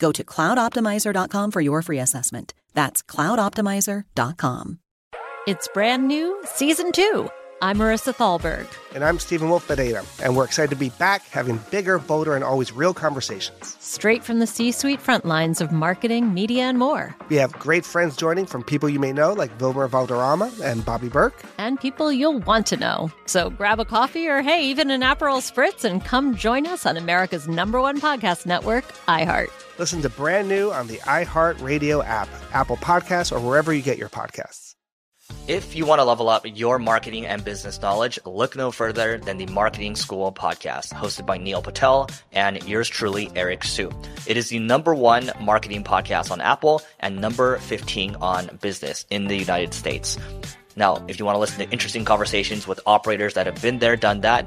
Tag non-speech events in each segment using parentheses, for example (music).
Go to cloudoptimizer.com for your free assessment. That's cloudoptimizer.com. It's brand new, season two. I'm Marisa Thalberg. And I'm Stephen Wolf Pereira, and we're excited to be back having bigger, bolder, and always real conversations. Straight from the C suite front lines of marketing, media, and more. We have great friends joining from people you may know, like Wilmer Valderrama and Bobby Berk. And people you'll want to know. So grab a coffee or, hey, even an Aperol Spritz and come join us on America's number one podcast network, iHeart. Listen to brand new on the iHeart Radio app, Apple Podcasts, or wherever you get your podcasts. If you want to level up your marketing and business knowledge, look no further than the Marketing School podcast, hosted by Neil Patel and yours truly, Eric Siu. It is the number one marketing podcast on Apple and number 15 on business in the United States. Now, if you want to listen to interesting conversations with operators that have been there, done that,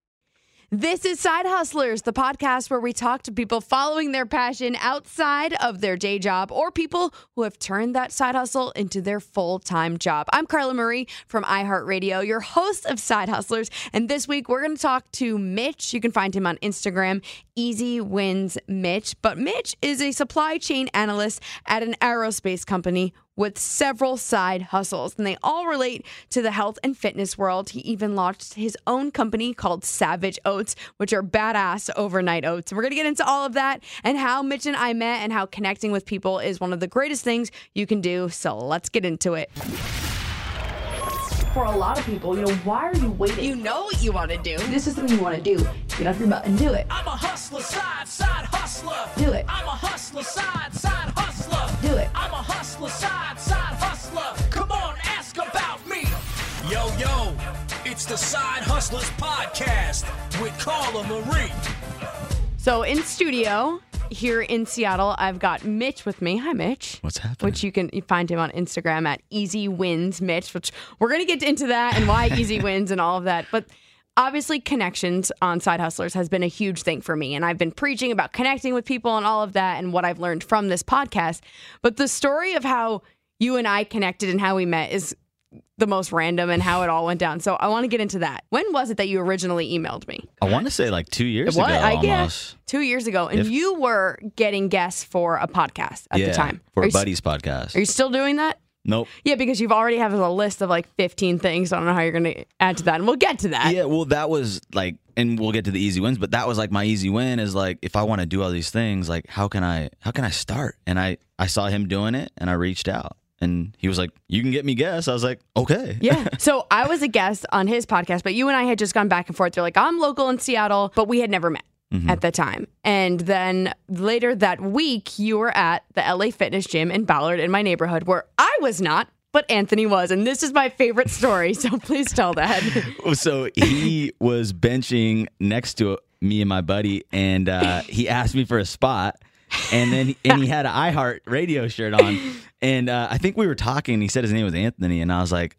This is Side Hustlers, the podcast where we talk to people following their passion outside of their day job or people who have turned that side hustle into their full time job. I'm Carla Marie from iHeartRadio, your host of Side Hustlers. And this week we're going to talk to Mitch. You can find him on Instagram, Easy Wins Mitch. But Mitch is a supply chain analyst at an aerospace company with several side hustles, and they all relate to the health and fitness world. He even launched his own company called Savage Oats, which are badass overnight oats. We're to get into all of that and how Mitch and I met and how connecting with people is one of the greatest things you can do. So let's get into it for a lot of people, you know, why are you waiting? You know what you want to do. This is something you want to do. Get off your butt and do it. I'm a hustler, side, side hustler. Do it. I'm a hustler, side, side hustler. Do it. I'm a hustler, side, side hustler. Come on, ask about me. Yo, yo, it's the Side Hustlers Podcast with Carla Marie. So in studio, here in Seattle, I've got Mitch with me. Hi, Mitch. What's happening? Which you can find him on Instagram at Easy Wins Mitch. Which we're gonna get into that and why Easy (laughs) Wins and all of that. But obviously, connections on Side Hustlers has been a huge thing for me, and I've been preaching about connecting with people and all of that, and what I've learned from this podcast. But the story of how you and I connected and how we met is the most random and how it all went down. So I want to get into that. When was it that you originally emailed me? I want to say like two years what? ago. I almost. two years ago, and If- you were getting guests for a podcast at yeah, the time. for are a buddies podcast. Are you still doing that? nope. Yeah, because you've already have a list of like 15 things. I don't know how you're going to add to that, and we'll get to that. Yeah, well, that was like, and we'll get to the easy wins, but that was like my easy win is like, if I want to do all these things, like, how can I, how can I start? And I, I saw him doing it, and I reached out, and he was like, "You can get me guests." I was like, "Okay." Yeah. (laughs) So I was a guest on his podcast, but you and I had just gone back and forth. They're like, I'm local in Seattle, but we had never met Mm-hmm. at the time. And then later that week, you were at the LA Fitness Gym in Ballard in my neighborhood where I was not, but Anthony was. And this is my favorite story. So (laughs) please tell that. (laughs) so he was benching next to me and my buddy, and uh, he asked me for a spot. And then and he had an (laughs) iHeart radio shirt on, and uh, I think we were talking. And he said his name was Anthony, and I was like,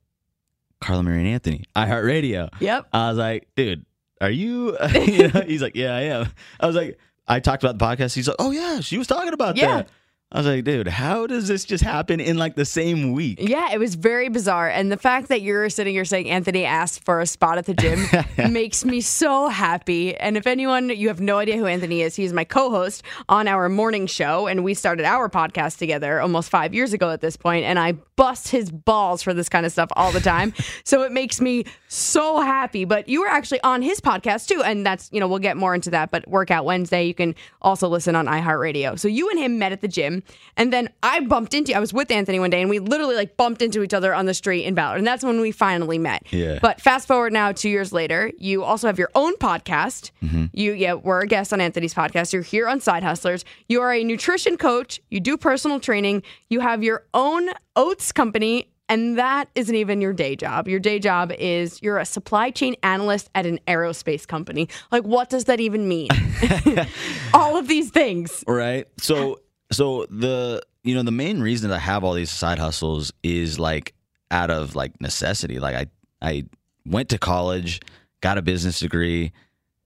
Carla Marie and Anthony, iHeart Radio. Yep. I was like, dude, are you? (laughs) (laughs) you know, he's like, yeah, I am. I was like, I talked about the podcast. He's like, oh yeah, she was talking about Yeah. that. I was like, dude, how does this just happen in like the same week? Yeah, it was very bizarre. And the fact that you're sitting here saying Anthony asked for a spot at the gym (laughs) makes me so happy. And if anyone, you have no idea who Anthony is, he's my co host on our morning show. And we started our podcast together almost five years ago at this point, And I bust his balls for this kind of stuff all the time. (laughs) so it makes me so happy. But you were actually on his podcast too. And that's, you know, we'll get more into that. But Workout Wednesday, you can also listen on iHeartRadio. So you and him met at the gym. And then I bumped into I was with Anthony one day and we literally like bumped into each other on the street in Ballard. And that's when we finally met. Yeah. But fast forward now two years later, you also have your own podcast. Mm-hmm. You yeah, were a guest on Anthony's podcast. You're here on Side Hustlers. You are a nutrition coach. You do personal training. You have your own oats company. And that isn't even your day job. Your day job is you're a supply chain analyst at an aerospace company. Like, what does that even mean? (laughs) (laughs) All of these things. Right. So so the you know the main reason I have all these side hustles is like out of like necessity. Like I I went to college, got a business degree,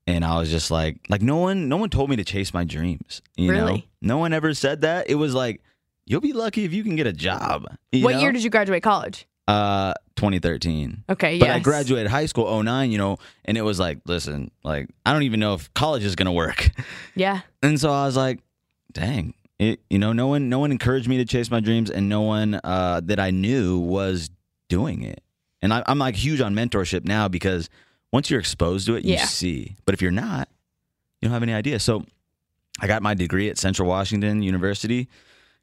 and I was just like like no one no one told me to chase my dreams. You know? No one ever said that. It was like you'll be lucky if you can get a job. you what know? year did you graduate college? uh 2013. Okay, yeah. But I graduated high school 09, you know, and it was like, listen, like I don't even know if college is going to work. Yeah. (laughs) And so I was like, dang, it, you know, no one, no one encouraged me to chase my dreams, and no one uh, that I knew was doing it. And I, I'm like huge on mentorship now because once you're exposed to it, you Yeah. see. But if you're not, you don't have any idea. So I got my degree at Central Washington University,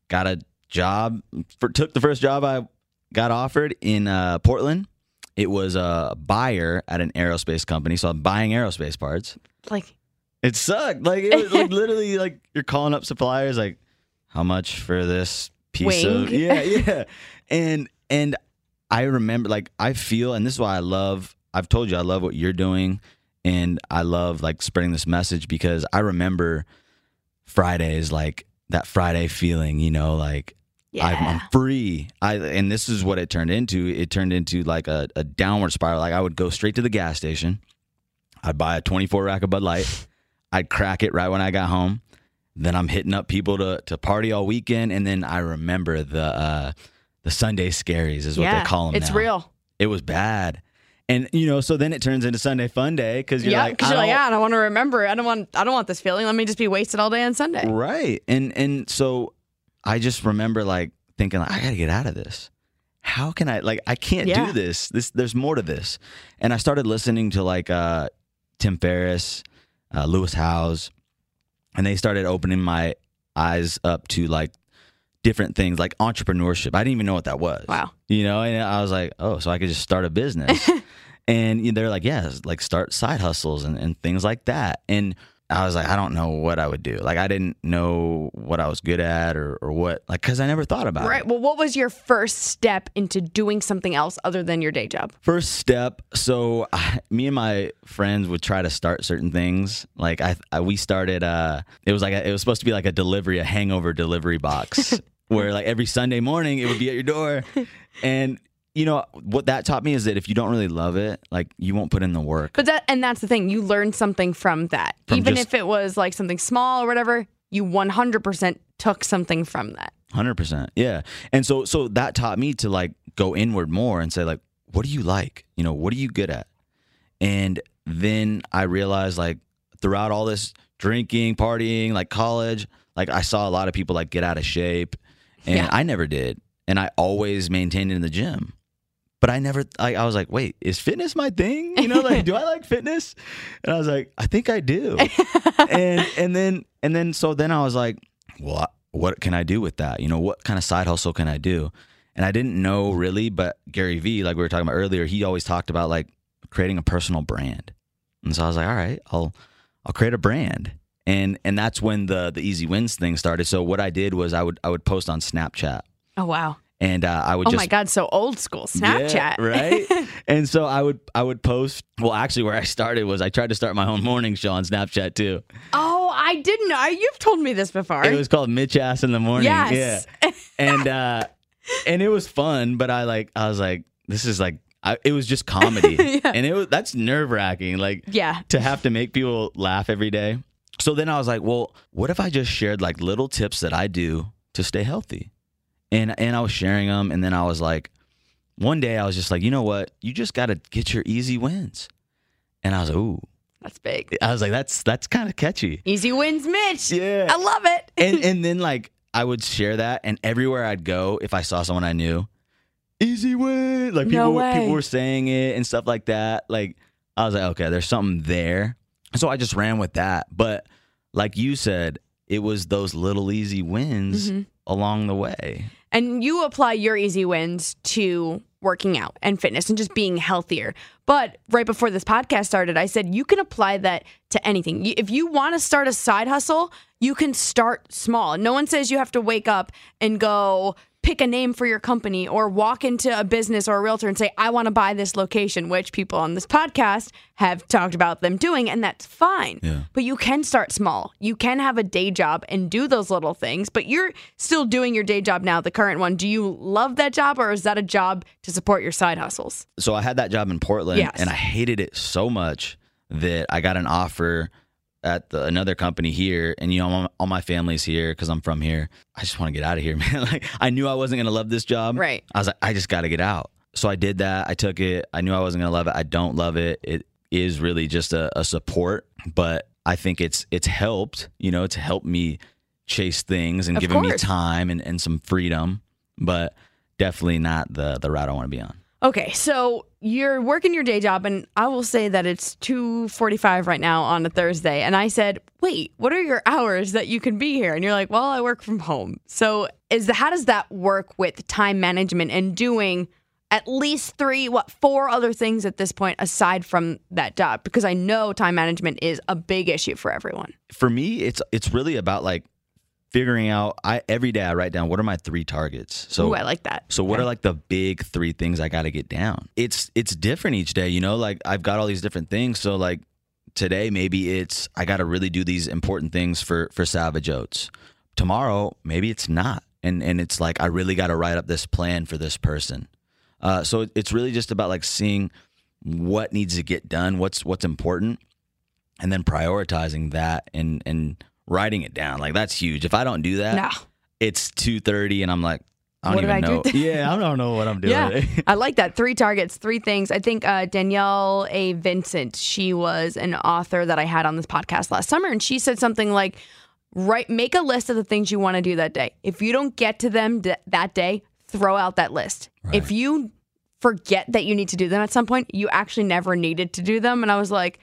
got a job, for, took the first job I got offered in uh, Portland. It was a buyer at an aerospace company, so I'm buying aerospace parts. Like, It sucked. Like it was like (laughs) literally like you're calling up suppliers like how much for this piece of (laughs) Yeah, (laughs) yeah. And and I remember like I feel and this is why I love I've told you I love what you're doing and I love like spreading this message because I remember Fridays like that Friday feeling, you know, like I'm, I'm free. I and this is what it turned into. It turned into like a, a downward spiral. Like I would go straight to the gas station. I'd buy a 24 rack of Bud Light. (laughs) I'd crack it right when I got home. Then I'm hitting up people to to party all weekend, and then I remember the uh, the Sunday scaries is what yeah, they call them. it's now. real. It was bad, and you know, so then it turns into Sunday Fun Day because you're yeah, like, I you're like, yeah, I don't want to remember. I don't want. I don't want this feeling. Let me just be wasted all day on Sunday. Right. And and so I just remember like thinking like I got to get out of this. How can I like I can't Yeah. do this. This there's more to this. And I started listening to like uh Tim Ferriss, uh Lewis Howes, and they started opening my eyes up to like different things like entrepreneurship. I didn't even know what that was. Wow. You know, and I was like, "Oh, so I could just start a business." (laughs) and they're like, "Yeah, like start side hustles and and things like that." And I was like, I don't know what I would do. Like, I didn't know what I was good at or, or what, like, because I never thought about Right. it. Right. Well, what was your first step into doing something else other than your day job? First step. So, I, (sighs) me and my friends would try to start certain things. Like, I, I we started. uh It was like a, it was supposed to be like a delivery, a hangover delivery box, (laughs) where like every Sunday morning it would be at your door, and you know what that taught me is that if you don't really love it, like you won't put in the work. But that and that's the thing. You learned something from that. From Even just- if it was like something small or whatever, you 100% took something from that. Hundred percent, yeah. And so, so that taught me to like go inward more and say like, what do you like? You know, what are you good at? And then I realized like throughout all this drinking, partying, like college, like I saw a lot of people like get out of shape, and Yeah. I never did. And I always maintained in the gym. But I never, I, I was like, wait, is fitness my thing? You know, like, do I like fitness? And I was like, I think I do. (laughs) and and then and then so then I was like, what what can I do with that? You know, what kind of side hustle can I do? And I didn't know really, but Gary Vee, like we were talking about earlier, he always talked about like creating a personal brand. And so I was like, all right, I'll I'll create a brand. And and that's when the the easy wins thing started. So what I did was I would I would post on Snapchat. Oh, wow. And uh, I would just Oh just my God. So old school Snapchat. yeah, right? (laughs) and so I would I would post. Well, actually, where I started was I tried to start my own morning show on Snapchat too. oh, I didn't know. You've told me this before. It was called Mitch Ass in the Morning. Yes. Yeah. And uh, (laughs) and it was fun, but I like I was like, this is like I, it was just comedy, (laughs) Yeah. and it was that's nerve wracking. Like Yeah. to have to make people laugh every day. So then I was like, well, what if I just shared like little tips that I do to stay healthy? And and I was sharing them, and then I was like, one day I was just like, you know what? You just got to get your easy wins. And I was like, ooh, That's big. I was like, that's that's kind of catchy. Easy wins, Mitch. Yeah. I love it. and (laughs) and then like I would share that, and everywhere I'd go, if I saw someone I knew, easy win. Like people were, way. people were saying it and stuff like that. Like I was like, okay, there's something there. So I just ran with that. But like you said, it was those little easy wins Mm-hmm. along the way. And you apply your easy wins to working out and fitness and just being healthier. But right before this podcast started, I said you can apply that to anything. If you want to start a side hustle, you can start small. No one says you have to wake up and go pick a name for your company or walk into a business or a realtor and say, I want to buy this location, which people on this podcast have talked about them doing, and that's fine. Yeah. But you can start small. You can have a day job and do those little things, but you're still doing your day job now, the current one. Do you love that job or is that a job to support your side hustles? So I had that job in Portland, Yes. and I hated it so much that I got an offer at the, another company here, and you know, all, all my family's here because I'm from here. I just want to get out of here, (laughs) man. like I knew I wasn't gonna love this job. Right. I was like, I just got to get out. So I did that. I took it. I knew I wasn't gonna love it. I don't love it. It is really just a, a support, but I think it's it's helped. You know, it's helped me chase things and Of given me time and, and some freedom, but definitely not the the route I want to be on. Okay, so you're working your day job, and I will say that it's two forty-five right now on a Thursday. And I said, "Wait, what are your hours that you can be here?" And you're like, "Well, I work from home." So, is the, how does that work with time management and doing at least three, what four other things at this point aside from that job? Because I know time management is a big issue for everyone. for me it's it's really about like figuring out i every day i write down what are my three targets? So Ooh, I like that. so what Okay. are like the big three things i got to get down? It's it's different each day you know like i've got all these different things. So like today maybe it's i got to really do these important things for for savage oats. Tomorrow maybe it's not. And and it's like i really got to write up this plan for this person. Uh, so it- it's really just about like seeing what needs to get done what's what's important and then prioritizing that and and writing it down like that's huge if i don't do that No. it's 2.30 and i'm like i don't What even I do know yeah i don't know what i'm (laughs) doing Yeah, (laughs) I like that. Three targets, three things. I think uh, Danielle A. Vincent, she was an author that I had on this podcast last summer, and she said something like, "Right, make a list of the things you want to do that day. If you don't get to them d- that day, throw out that list. If you forget that you need to do them at some point, you actually never needed to do them." And I was like,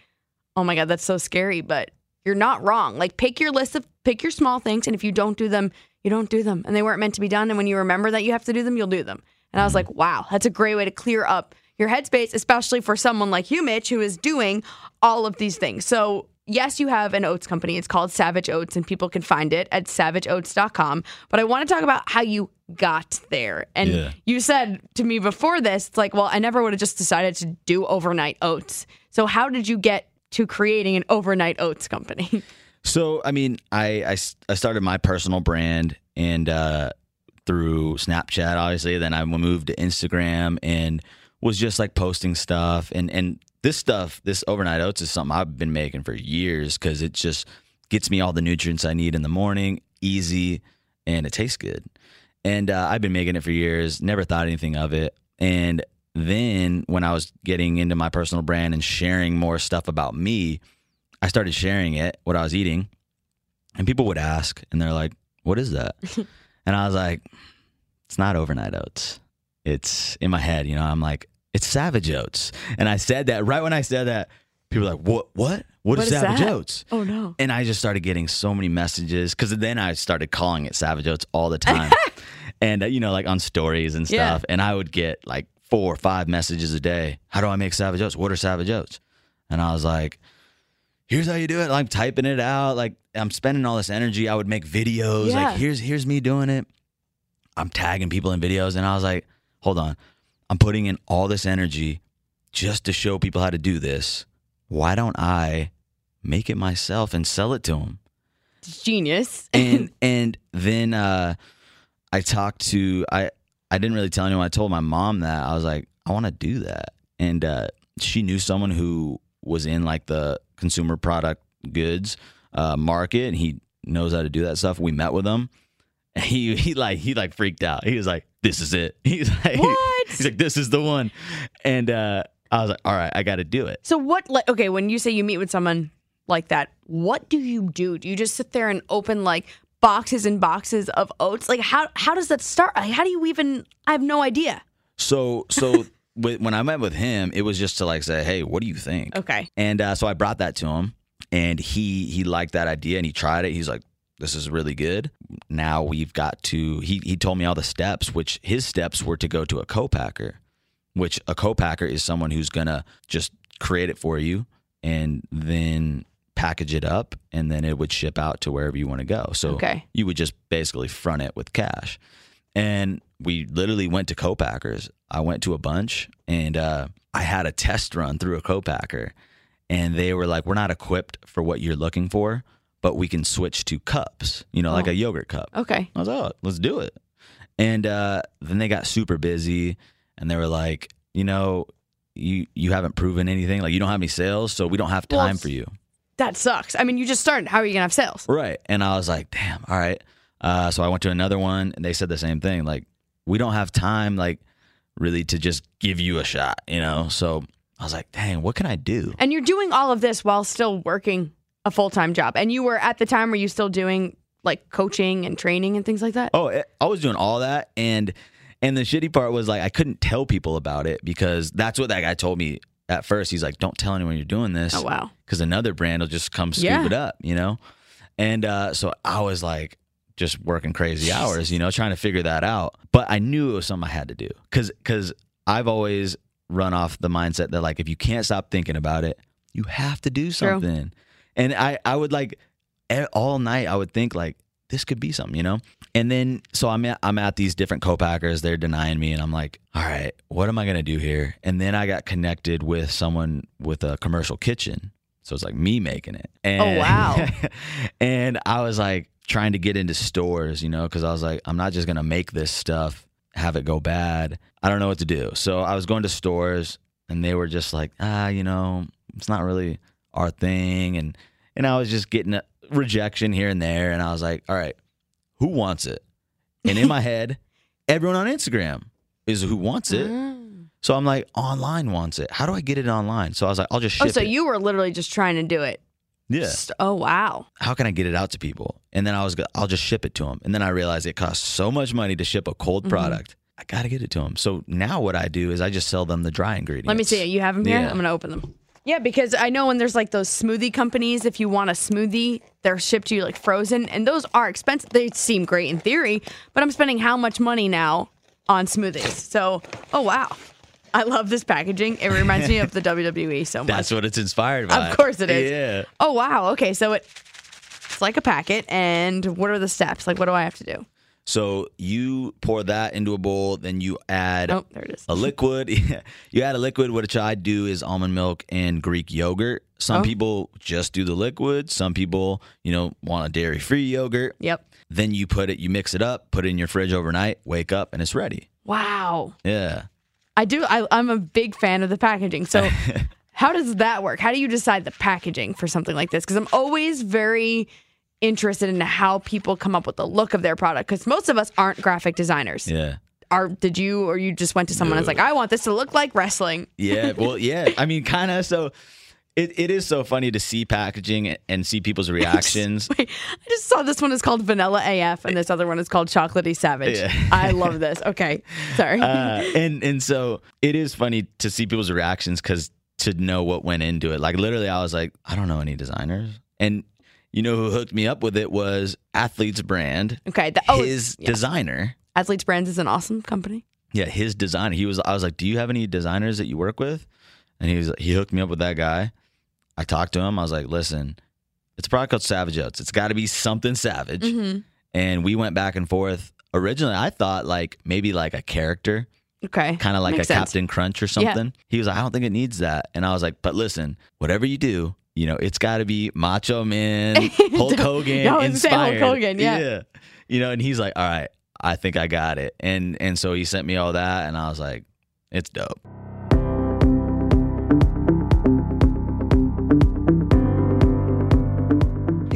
"Oh my god, that's so scary," but you're not wrong. Like pick your list of pick your small things, and if you don't do them, you don't do them, and they weren't meant to be done. And when you remember that you have to do them, you'll do them. And I was like, wow, that's a great way to clear up your headspace, especially for someone like you, Mitch, who is doing all of these things. So, yes, you have an oats company. It's called Savage Oats, and people can find it at savageoats.com. But I want to talk about how you got there. And Yeah. you said to me before this, it's like, well, I never would have just decided to do overnight oats. So, how did you get to creating an overnight oats company? (laughs) So, I mean, I I started my personal brand and uh, through Snapchat, obviously. Then I moved to Instagram and was just like posting stuff. And, and this stuff, this overnight oats is something I've been making for years because it just gets me all the nutrients I need in the morning, easy, and it tastes good. And uh, I've been making it for years, never thought anything of it. And then when I was getting into my personal brand and sharing more stuff about me, I started sharing it, what I was eating, and people would ask, and they're like, "What is that?" (laughs) and I was like, "It's not overnight oats. It's in my head, you know." I'm like, "It's Savage Oats," and I said that right when I said that, people were like, "What? What? What is What is Savage that?" Oats?" oh, no. And I just started getting so many messages because then I started calling it Savage Oats all the time, (laughs) and uh, you know, like on stories and Yeah. stuff. And I would get like four or five messages a day. How do I make Savage Oats? What are Savage Oats? And I was like, here's how you do it. I'm typing it out. Like I'm spending all this energy. I would make videos. Yeah. Like here's here's me doing it. I'm tagging people in videos, and I was like, hold on, I'm putting in all this energy just to show people how to do this. Why don't I make it myself and sell it to them? Genius. and (laughs) and then uh, I talked to I I didn't really tell anyone. I told my mom that I was like, I want to do that. And uh, she knew someone who was in like the consumer product goods uh, market, and he knows how to do that stuff. We met with him. He (laughs) he like he like freaked out. He was like, "This is it." (laughs) He's like, What? He's like, "This is the one." And uh, I was like, "All right, I got to do it." So what? Like, okay, when you say you meet with someone like that, what do you do? Do you just sit there and open like boxes and boxes of oats? Like how how does that start? Like, how do you even? I have no idea. So so (laughs) with, when I met with him, it was just to like say, "Hey, what do you think?" Okay. And uh, so I brought that to him, and he he liked that idea, and he tried it. He's like, "This is really good." Now we've got to. He he told me all the steps, which his steps were to go to a co-packer, which a co-packer is someone who's gonna just create it for you and then package it up, and then it would ship out to wherever you want to go. So Okay. you would just basically front it with cash. And we literally went to co-packers. I went to a bunch and uh, I had a test run through a co-packer and they were like, we're not equipped for what you're looking for, but we can switch to cups, you know, like Oh. a yogurt cup. Okay. I was like, oh, let's do it. And uh, then they got super busy and they were like, you know, you you haven't proven anything. Like you don't have any sales, so we don't have Well, time for you. That sucks. I mean, you just started. How are you gonna have sales? Right. And I was like, damn, all right. Uh, so I went to another one and they said the same thing. Like, we don't have time, like, really to just give you a shot, you know? So I was like, dang, what can I do? And you're doing all of this while still working a full time job. And you were at the time, were you still doing like coaching and training and things like that? Oh, I- I was doing all that. And, and the shitty part was like, I couldn't tell people about it because that's what that guy told me at first. He's like, don't tell anyone you're doing this. Oh, wow. Because another brand will just come scoop Yeah. it up, you know? And uh, so I was like, just working crazy hours, you know, trying to figure that out. But I knew it was something I had to do because because I've always run off the mindset that like if you can't stop thinking about it, you have to do something. And I I would like all night I would think like this could be something, you know. And then so I'm at, I'm at these different co-packers. They're denying me, and I'm like, all right, what am I gonna do here? And then I got connected with someone with a commercial kitchen. So it's like me making it. And, Oh, wow. (laughs) and I was like trying to get into stores, you know, because I was like, I'm not just gonna make this stuff, have it go bad. I don't know what to do. So I was going to stores, and they were just like, ah, you know, it's not really our thing, and and I was just getting rejection here and there, and I was like, all right, who wants it? And in my (laughs) head, everyone on Instagram is who wants it. Ah. So I'm like, online wants it. How do I get it online? So I was like, I'll just ship Oh, so it. you were literally just trying to do it. yeah. St- Oh, wow. How can I get it out to people? And then I was, I'll just ship it to them. And then I realized it costs so much money to ship a cold Mm-hmm. product. I got to get it to them. So now what I do is I just sell them the dry ingredients. Let me see it. You have them here? Yeah. I'm going to open them. Yeah, because I know when there's like those smoothie companies, if you want a smoothie, they're shipped to you like frozen, and those are expensive. They seem great in theory, but I'm spending how much money now on smoothies? So, oh wow, I love this packaging. It reminds me of the (laughs) WWE so much. That's what it's inspired by. Of course it is. Yeah. Oh wow. Okay, so it it's like a packet, and what are the steps? Like, what do I have to do? So you pour that into a bowl, then you add Oh, there it is. a liquid. (laughs) you add a liquid. Which I do is almond milk and Greek yogurt. Some Oh. people just do the liquid. Some people, you know, want a dairy-free yogurt. Yep. Then you put it, you mix it up, put it in your fridge overnight, wake up, and it's ready. Wow. Yeah. I do. I, I'm a big fan of the packaging. So, (laughs) how does that work? How do you decide the packaging for something like this? Because I'm always very interested in how people come up with the look of their product. Because most of us aren't graphic designers. Yeah. Are did you or you just went to someone and was like, I want this to look like wrestling? Yeah. (laughs) Well, yeah. I mean, kind of. So it, it is so funny to see packaging and see people's (laughs) reactions. Wait, I just saw this one is called Vanilla AF and this other one is called Chocolatey Savage. Yeah. I love this. Okay, (laughs) sorry. uh, and and so it is funny to see people's reactions because to know what went into it. Like literally, I was like, I don't know any designers, and you know who hooked me up with it was Athlete's Brand. okay, the, oh, his yeah. designer. Athletes Brands is an awesome company. Yeah, his designer. He was. I was like, "Do you have any designers that you work with?" And he was. He hooked me up with that guy. I talked to him. I was like, "Listen, it's a product called Savage Oats. It's got to be something savage." Mm-hmm. And we went back and forth. Originally, I thought like maybe like a character, Okay, kind of like Makes a sense. Captain Crunch or something. He was like, I don't think it needs that. And I was like, but listen, whatever you do, you know, it's got to be Macho Man, (laughs) Hulk Hogan I was Hulk inspired. Hogan, yeah. You know, and he's like, all right, I think I got it. And and so he sent me all that, and I was like, It's dope.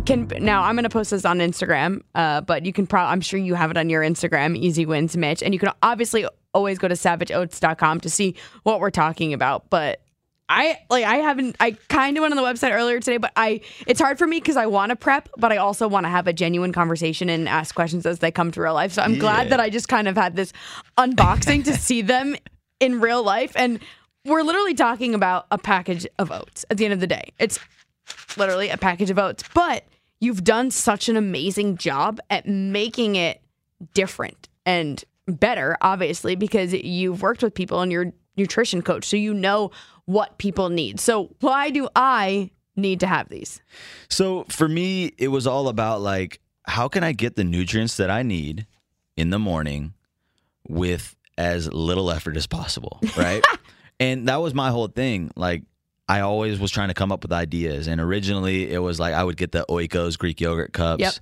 Can now I'm gonna post this on Instagram, uh, but you can probably I'm sure you have it on your Instagram, Easy Wins Mitch, and you can obviously always go to savageoats.com to see what we're talking about. But I like I haven't I kind of went on the website earlier today, but I it's hard for me because I want to prep, but I also want to have a genuine conversation and ask questions as they come to real life. So I'm glad that I just kind of had this unboxing to see (laughs) them in real life, and we're literally talking about a package of oats at the end of the day. It's literally a package of oats, but you've done such an amazing job at making it different and better, obviously, because you've worked with people and you're nutrition coach, so you know what people need. So why do I need to have these? So for me, it was all about like, how can I get the nutrients that I need in the morning with as little effort as possible, (laughs) right? and that was my whole thing. Like, I always was trying to come up with ideas, and originally it was like I would get the Oikos Greek yogurt cups. Yep.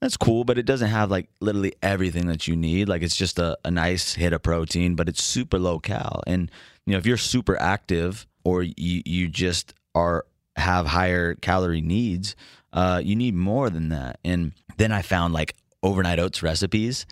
That's cool, but it doesn't have like literally everything that you need. Like it's just a, a nice hit of protein, but it's super low cal. And you know, if you're super active or you you just are have higher calorie needs, uh, you need more than that. And then I found like overnight oats recipes,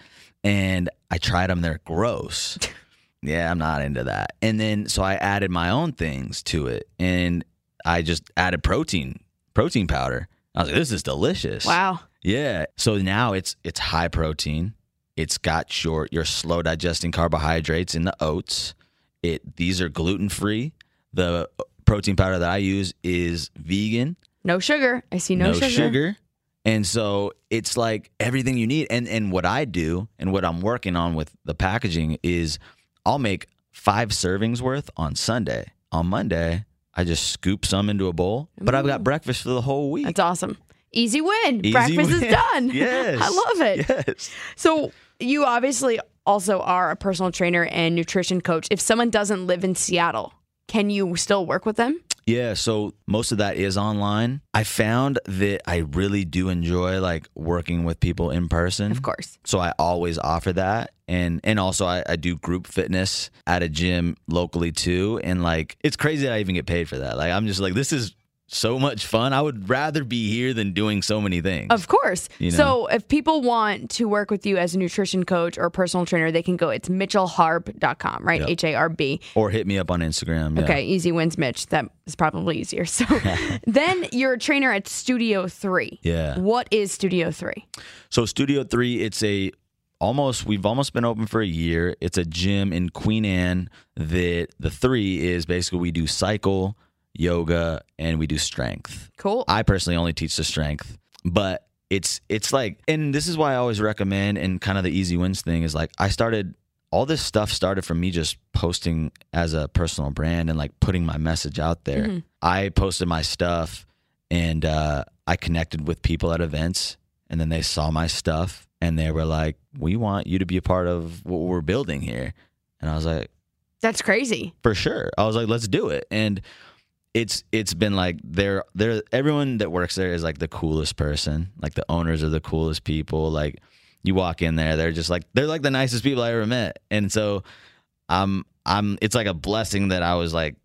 and I tried them. They're gross. (laughs) yeah, I'm not into that. And then so I added my own things to it, and I just added protein protein powder. I was like, this is delicious. Wow. Yeah. So now it's it's high protein. It's got your your slow digesting carbohydrates in the oats. It these are gluten free. The protein powder that I use is vegan, No sugar. I see no, no sugar. Sugar. And so it's like everything you need. And and what I do and what I'm working on with the packaging is I'll make five servings worth on Sunday. On Monday, I just scoop some into a bowl, but I've got mm. breakfast for the whole week. That's awesome. Easy win. Easy Breakfast is done. (laughs) Yes. I love it. Yes. So you obviously also are a personal trainer and nutrition coach. If someone doesn't live in Seattle, can you still work with them? Yeah, so most of that is online. I found that I really do enjoy like working with people in person. Of course. So I always offer that. And and also I, I do group fitness at a gym locally too. And like it's crazy that I even get paid for that. Like I'm just like, this is so much fun. I would rather be here than doing so many things. Of course. You know? So if people want to work with you as a nutrition coach or personal trainer, they can go. It's mitchellharb.com, right? H A R B. or hit me up on Instagram. yeah. Okay, easy wins, Mitch. That is probably easier. So (laughs) then you're a trainer at Studio 3. Yeah. What is Studio 3? So Studio Three, it's a almost we've almost been open for a year. It's a gym in Queen Anne that the three is basically we do cycle, yoga, and we do strength. Cool. I personally only teach the strength, but it's it's like and this is why I always recommend and kind of the easy wins thing is like I started all this stuff started from me just posting as a personal brand and like putting my message out there. I posted my stuff and uh, I connected with people at events and then they saw my stuff and they were like, "We want you to be a part of what we're building here." And I was like, That's crazy. for sure. I was like, let's do it. And it's it's been like they're they're everyone that works there is like the coolest person. Like the owners are the coolest people. Like you walk in there, they're just like they're like the nicest people I ever met. And so I'm I'm it's like a blessing that I was like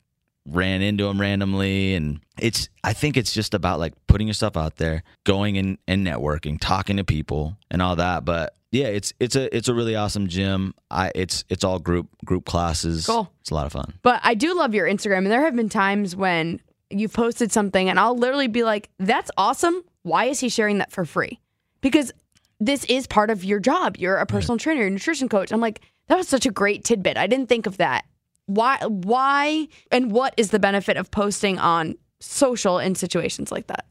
ran into him randomly and it's I think it's just about like putting yourself out there, going and, and networking, talking to people and all that. But yeah, it's it's a it's a really awesome gym. I it's it's all group group classes. Cool. It's a lot of fun. But I do love your Instagram. And there have been times when you've posted something and I'll literally be like, that's awesome. Why is he sharing that for free? Because this is part of your job. You're a personal trainer, a nutrition coach. I'm like, that was such a great tidbit. I didn't think of that. Why why and what is the benefit of posting on social in situations like that?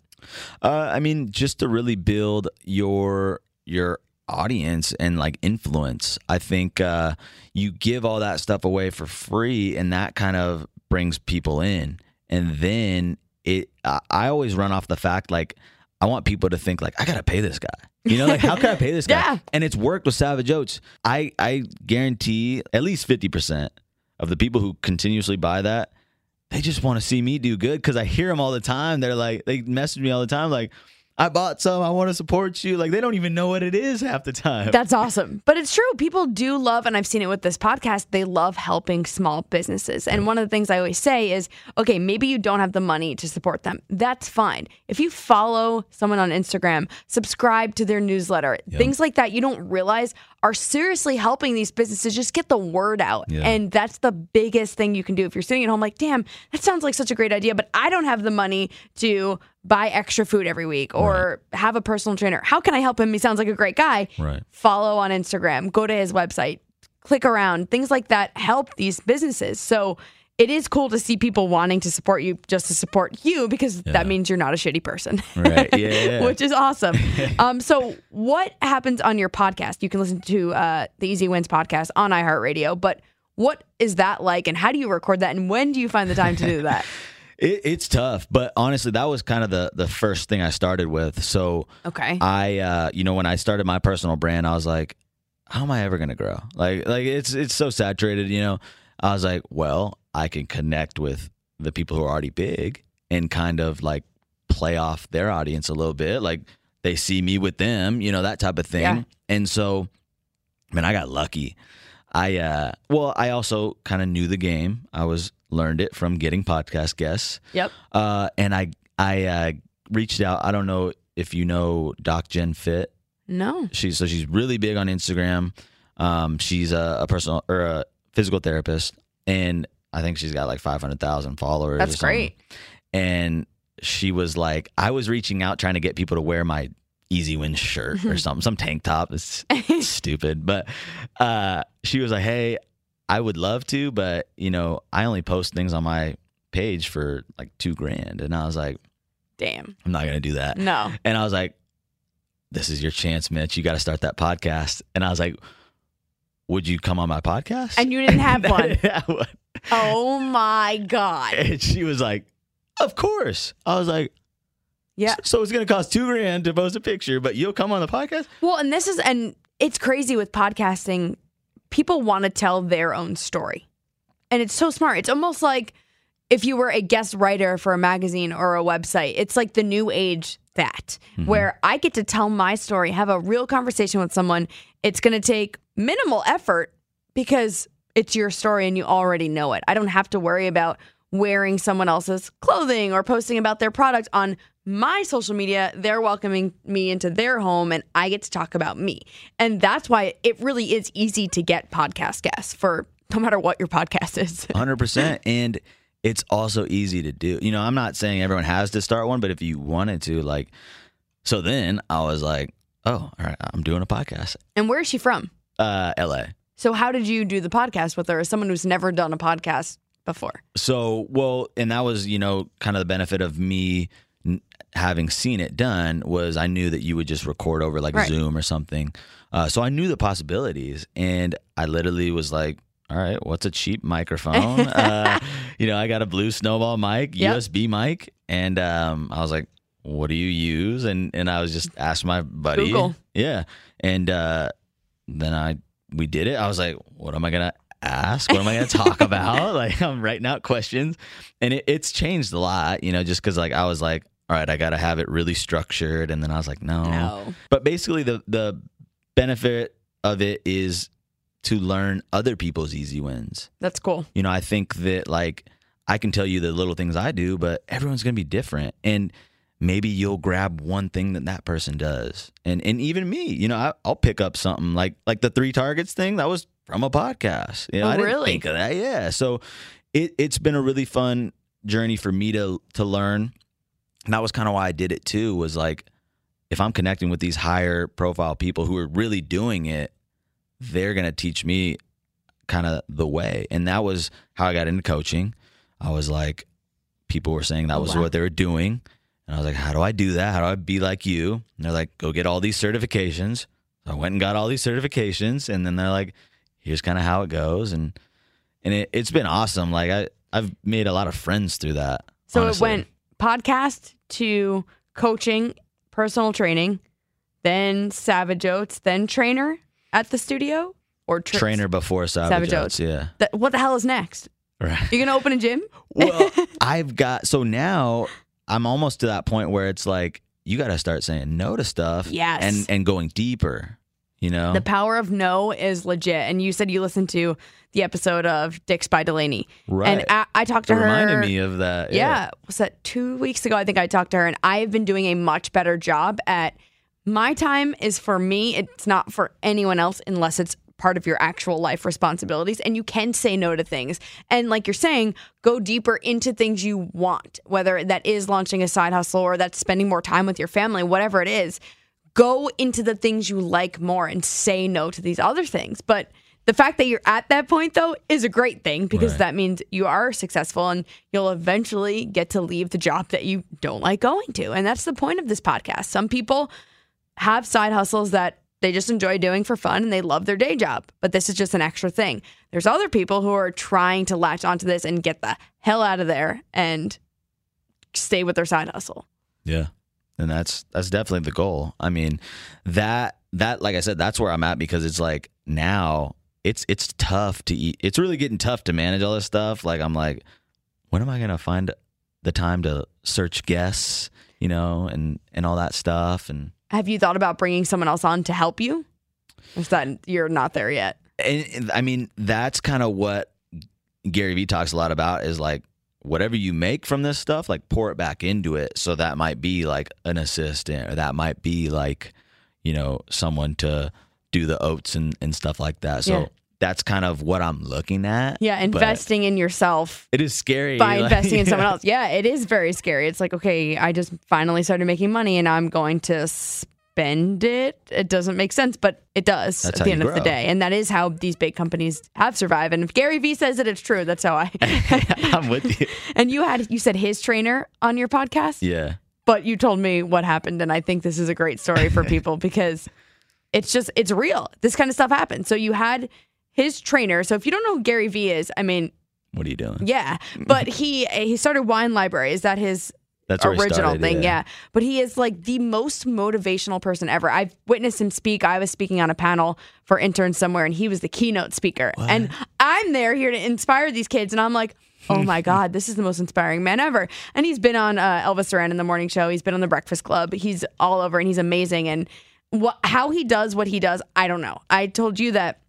Uh, I mean, just to really build your your audience and like influence. I think uh, you give all that stuff away for free, and that kind of brings people in. And then it, I always run off the fact like I want people to think like I gotta pay this guy. You know, like how can I pay this (laughs) guy? Yeah. And it's worked with Savage Oats. I I guarantee at least fifty percent of the people who continuously buy that they just want to see me do good because I hear them all the time. They're like, they message me all the time, like, I bought some. I want to support you. Like they don't even know what it is half the time. That's awesome. But it's true. People do love, and I've seen it with this podcast, they love helping small businesses. And one of the things I always say is okay, maybe you don't have the money to support them. That's fine. If you follow someone on Instagram, subscribe to their newsletter, things like that, you don't realize are seriously helping these businesses just get the word out. Yeah. And that's the biggest thing you can do if you're sitting at home like, damn, that sounds like such a great idea, but I don't have the money to buy extra food every week or have a personal trainer. How can I help him? He sounds like a great guy. Right. Follow on Instagram, go to his website, click around, things like that help these businesses. So it is cool to see people wanting to support you just to support you because that means you're not a shitty person. Right. Yeah. (laughs) Which is awesome. (laughs) um, so, what happens on your podcast? You can listen to uh, the Easy Wins podcast on iHeartRadio, but what is that like and how do you record that and when do you find the time to do (laughs) that? It, it's tough, but honestly, that was kind of the the first thing I started with. So Okay. I, uh, you know, when I started my personal brand, I was like, how am I ever gonna grow? Like, like it's it's so saturated. You know, I was like, well, I can connect with the people who are already big and kind of like play off their audience a little bit. Like they see me with them, you know, that type of thing. Yeah. And so, man, I got lucky. I uh well, I also kind of knew the game. I was learned it from getting podcast guests. Yep. Uh and I I uh reached out. I don't know if you know Doc Jen Fit. No. She's so she's really big on Instagram. Um she's a, a personal or a physical therapist and I think she's got like 500,000 followers. That's great. And she was like I was reaching out trying to get people to wear my Easy Win shirt or (laughs) something, some tank top. It's (laughs) stupid, but uh, she was like, "Hey, I would love to, but you know, I only post things on my page for like two grand," and I was like, Damn. "I'm not gonna do that." No. And I was like, "This is your chance, Mitch. You got to start that podcast." And I was like, "Would you come on my podcast?" And you didn't have (laughs) one. Would. Oh my God. and she was like, "Of course." I was like, Yeah. "So it's gonna cost two grand to post a picture, but you'll come on the podcast?" Well, and this is, and it's crazy with podcasting. People want to tell their own story. And it's so smart. It's almost like if you were a guest writer for a magazine or a website, it's like the new age that, mm-hmm. where I get to tell my story, have a real conversation with someone. It's going to take minimal effort because it's your story and you already know it. I don't have to worry about wearing someone else's clothing or posting about their product on my social media. They're welcoming me into their home and I get to talk about me. And that's why it really is easy to get podcast guests for no matter what your podcast is. (laughs) Hundred percent, and it's also easy to do. You know, I'm not saying everyone has to start one, but if you wanted to, like, so then I was like, oh, all right, I'm doing a podcast. And where is she from? Uh, L.A. So how did you do the podcast with her as someone who's never done a podcast before? So, well, and that was, you know, kind of the benefit of me n- having seen it done was I knew that you would just record over like Right. Zoom or something. Uh, so I knew the possibilities, and I literally was like, "All right, what's a cheap microphone?" (laughs) uh, you know, I got a blue snowball mic, Yep. USB mic, and um, I was like, "What do you use?" And and I was just asked my buddy, Google. yeah, and uh, then I we did it. I was like, "What am I gonna?" ask what am i going to talk (laughs) about (laughs) like i'm writing out questions and it, it's changed a lot you know just because like i was like all right i gotta have it really structured and then i was like no, No. but basically the the benefit of it is to learn other people's easy wins That's cool. you know i think that like i can tell you the little things i do but everyone's gonna be different and maybe you'll grab one thing that that person does. And and even me you know I, i'll pick up something like like the three targets thing that was from a podcast. You know, Oh, i didn't really? think of that. Yeah. So it, it's been a really fun journey for me to to learn. And that was kind of why i did it too was like if i'm connecting with these higher profile people who are really doing it they're going to teach me kind of the way. And that was how i got into coaching. I was like people were saying that Oh, was wow. what they were doing and i was like how do i do that how do i be like you and they're like go get all these certifications so i went and got all these certifications and then they're like here's kind of how it goes and and it, it's been awesome like i i've made a lot of friends through that So honestly. it went podcast to coaching, personal training, then Savage Oats, then trainer at the studio or tri- trainer before savage, Savage Oats, Oats. yeah Th- what the hell is next? right You're gonna open a gym? well, (laughs) I've got so now I'm almost to that point where it's like you got to start saying no to stuff. Yes. and and going deeper. You know, The power of no is legit. And you said you listened to the episode of Dicks by Delaney. Right. And I, I talked to it her. reminded me of that. yeah. Was that two weeks ago? I think I talked to her, and I have been doing a much better job at my time is for me. It's not for anyone else unless it's part of your actual life responsibilities. And you can say no to things. And like you're saying, go deeper into things you want, whether that is launching a side hustle or that's spending more time with your family, whatever it is. Go into the things you like more and say no to these other things. But the fact that you're at that point though is a great thing because Right. that means you are successful and you'll eventually get to leave the job that you don't like going to. And that's the point of this podcast. Some people have side hustles that they just enjoy doing for fun and they love their day job, but this is just an extra thing. There's other people who are trying to latch onto this and get the hell out of there and stay with their side hustle. Yeah. And that's that's definitely the goal. I mean, that that like I said, that's where I'm at because it's like now it's it's tough to eat. It's really getting tough to manage all this stuff. Like I'm like, when am I gonna find the time to search guests, you know, and and all that stuff and Have you thought about bringing someone else on to help you? Is that you're not there yet? and, I mean, that's kind of what Gary Vee talks a lot about is like whatever you make from this stuff, like pour it back into it. So that might be like an assistant, or that might be like, you know, someone to do the oats and, and stuff like that. So Yeah. That's kind of what I'm looking at. Yeah, investing in yourself It is scary by like, investing in someone (laughs) else. Yeah, it is very scary. It's like, okay, I just finally started making money and I'm going to spend it. It doesn't make sense, but it does That's at the end of the day. And that is how these big companies have survived. And if Gary Vee says it, it's true. That's how I. (laughs) I'm with you. (laughs) and you had, you said his trainer on your podcast, Yeah. but you told me what happened. And I think this is a great story for people because it's just, it's real. This kind of stuff happens. So you had his trainer. So if you don't know who Gary Vee is, I mean, What are you doing? yeah, but he he started Wine Library. Is that his That's original started, thing? yeah. Yeah. But he is like the most motivational person ever. I've witnessed him speak. I was speaking on a panel for interns somewhere, and he was the keynote speaker. And I'm there here to inspire these kids, and I'm like. Oh my (laughs) God, this is the most inspiring man ever. And he's been on uh, Elvis Duran in the morning show. He's been on the Breakfast Club. He's all over and he's amazing. And what, how he does what he does, I don't know. I told you that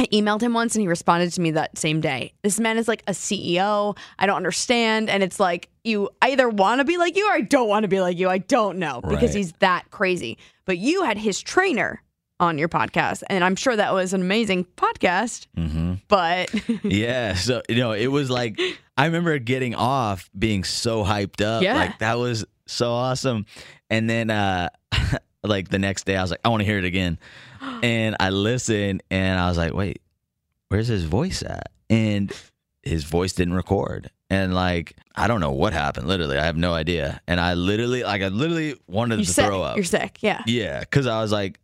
I emailed him once and he responded to me that same day. This man is like a CEO. I don't understand. And it's like, you either want to be like you or I don't want to be like you. I don't know because Right. he's that crazy. But you had his trainer on your podcast. And I'm sure that was an amazing podcast. Mm-hmm. But (laughs) yeah. So you know, it was like I remember getting off being so hyped up. Yeah. Like that was so awesome. And then uh (laughs) like the next day I was like, I want to hear it again. (gasps) And I listened and I was like, wait, where's his voice at? And his voice didn't record. And like I don't know what happened. Literally, I have no idea. And I literally like I literally wanted you're to sick. throw up. You're sick. Yeah. Yeah, because I was like,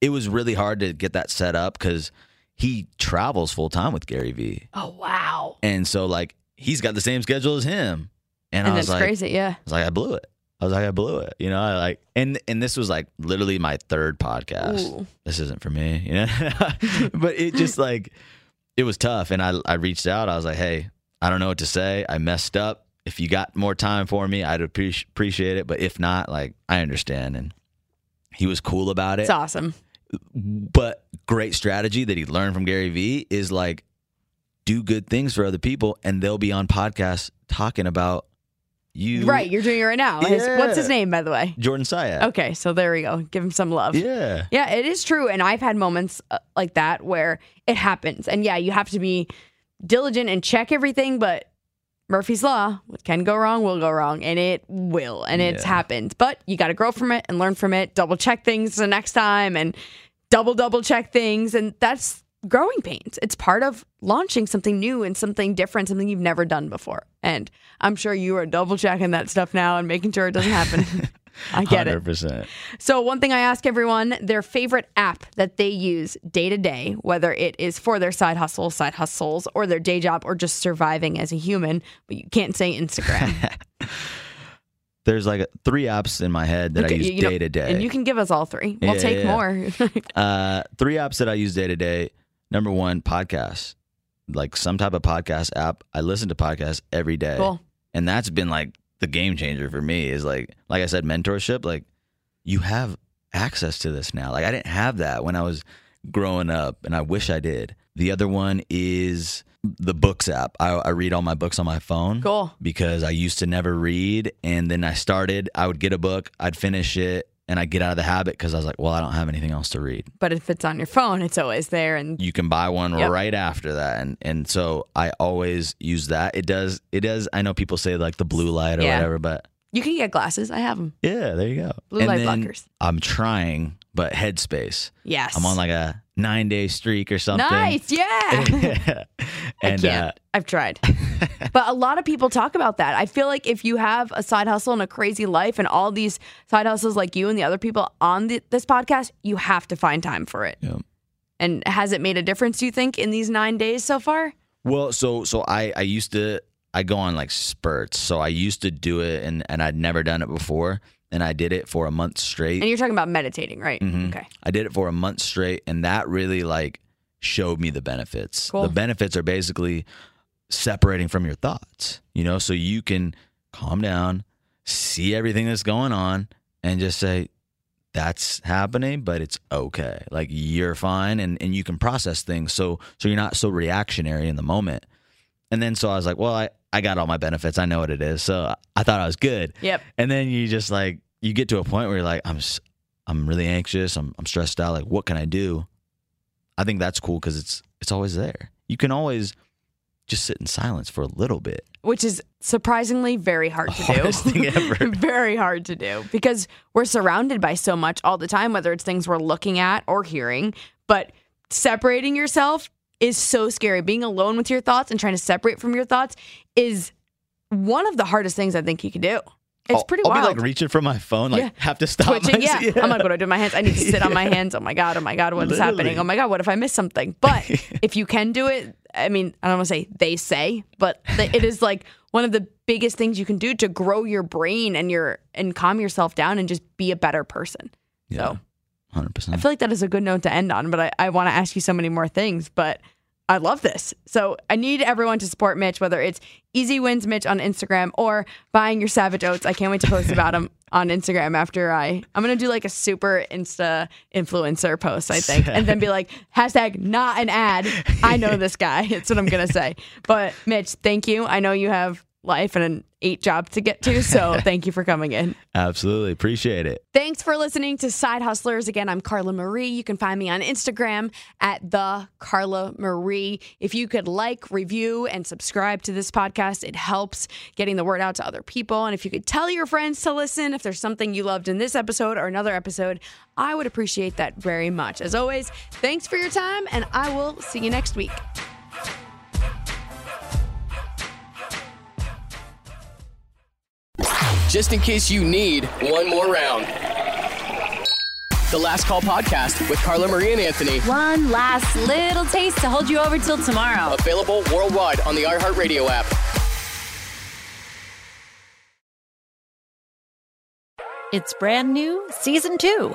it was really hard to get that set up because he travels full time with Gary Vee, Oh, wow. and so like he's got the same schedule as him, and, And I was that's like, crazy. Yeah. I was like, I blew it. I was like, I blew it. You know, I like, and and this was like literally my third podcast. Ooh. This isn't for me, you know. (laughs) but it just like it was tough, and I I reached out. I was like, hey, I don't know what to say. I messed up. If you got more time for me, I'd appreci- appreciate it. But if not, like I understand. And he was cool about it It's awesome. but great strategy that he learned from Gary Vee is like do good things for other people and they'll be on podcasts talking about you Right. You're doing it right now. His, what's his name, by the way? Jordan Syatt. Okay. So there we go. Give him some love. Yeah. Yeah, it is true. And I've had moments uh, like that where it happens. And yeah, you have to be diligent and check everything, but Murphy's Law, what can go wrong will go wrong, and it will. And it's Yeah. happened. But you got to grow from it and learn from it, double check things the next time, and double, double check things. And that's growing pains. It's part of launching something new and something different, something you've never done before. And I'm sure you are double checking that stuff now and making sure it doesn't happen. (laughs) I get it. 100%. So, one thing I ask everyone their favorite app that they use day to day, whether it is for their side hustle, side hustles, or their day job, or just surviving as a human, but you can't say Instagram. (laughs) There's like three apps in my head that Okay, I use day to day. And you can give us all three. We'll Yeah, take yeah. more. (laughs) Uh, three apps that I use day to day. Number one, podcasts. Like some type of podcast app. I listen to podcasts every day. cool. And that's been like the game changer for me is like like I said mentorship like you have access to this now. Like I didn't have that when I was growing up and I wish I did. The other one is the books app. I, I read all my books on my phone. Cool. Because I used to never read and then I started, I would get a book, I'd finish it and I'd get out of the habit because I was like, well, I don't have anything else to read. But if it's on your phone, it's always there. And You can buy one Yep. right after that. And and so I always use that. It does it does I know people say like the blue light or Yeah. whatever, but you can get glasses. I have them. yeah, there you go. Blue And light blockers. I'm trying, but Headspace. Yes. I'm on like a nine day streak or something. Nice. Yeah. (laughs) and I can't. uh, I've tried. (laughs) but a lot of people talk about that. I feel like if you have a side hustle and a crazy life and all these side hustles like you and the other people on the, this podcast, you have to find time for it. Yeah. And has it made a difference, do you think, in these nine days so far? Well, so so I I used to I go on like spurts. So I used to do it and and I'd never done it before and I did it for a month straight. And you're talking about meditating, right? Mm-hmm. Okay. I did it for a month straight and that really like showed me the benefits. Cool. The benefits are basically separating from your thoughts, you know, so you can calm down, see everything that's going on and just say that's happening, but it's okay. Like you're fine and, and you can process things so so you're not so reactionary in the moment. And then so I was like, well, I, I got all my benefits. I know what it is. So I thought I was good. Yep. And then you just like you get to a point where you're like, I'm I'm really anxious. I'm I'm stressed out. Like, what can I do? I think that's cool because it's it's always there. You can always just sit in silence for a little bit. Which is surprisingly very hard to Hardest do. thing (laughs) ever. very hard to do because we're surrounded by so much all the time, whether it's things we're looking at or hearing. But separating yourself is so scary. Being alone with your thoughts and trying to separate from your thoughts is one of the hardest things I think you can do. It's I'll, pretty I'll wild. be like reaching for my phone, like Yeah. have to stop. Twitching, yeah. myself. (laughs) I'm like, what do I do with my hands? I need to sit on my (laughs) hands. Oh my God, oh my God, what is happening? Oh my God, what if I miss something? But if you can do it, I mean, I don't want to say they say, but it is like one of the biggest things you can do to grow your brain and your and calm yourself down and just be a better person. So 100%. I feel like that is a good note to end on, but I, I want to ask you so many more things, but I love this. So I need everyone to support Mitch, whether it's Easy Wins Mitch on Instagram or buying your Savage Oats. I can't wait to post about them (laughs) on Instagram after I, I'm to do like a super Insta influencer post, I think, and then be like, (laughs) hashtag not an ad. I know this guy. That's what I'm to say. But Mitch, thank you. I know you have life and an eight job to get to. So (laughs) thank you for coming in. Absolutely appreciate it. Thanks for listening to Side Hustlers. Again, I'm Carla Marie. You can find me on Instagram at the Carla Marie. If you could like, review, and subscribe to this podcast, it helps getting the word out to other people. And if you could tell your friends to listen, if there's something you loved in this episode or another episode, I would appreciate that very much. As always, thanks for your time, and I will see you next week. Just in case you need one more round. The Last Call Podcast with Carla Marie and Anthony. One last little taste to hold you over till tomorrow. Available worldwide on the iHeartRadio app. It's brand new, season two.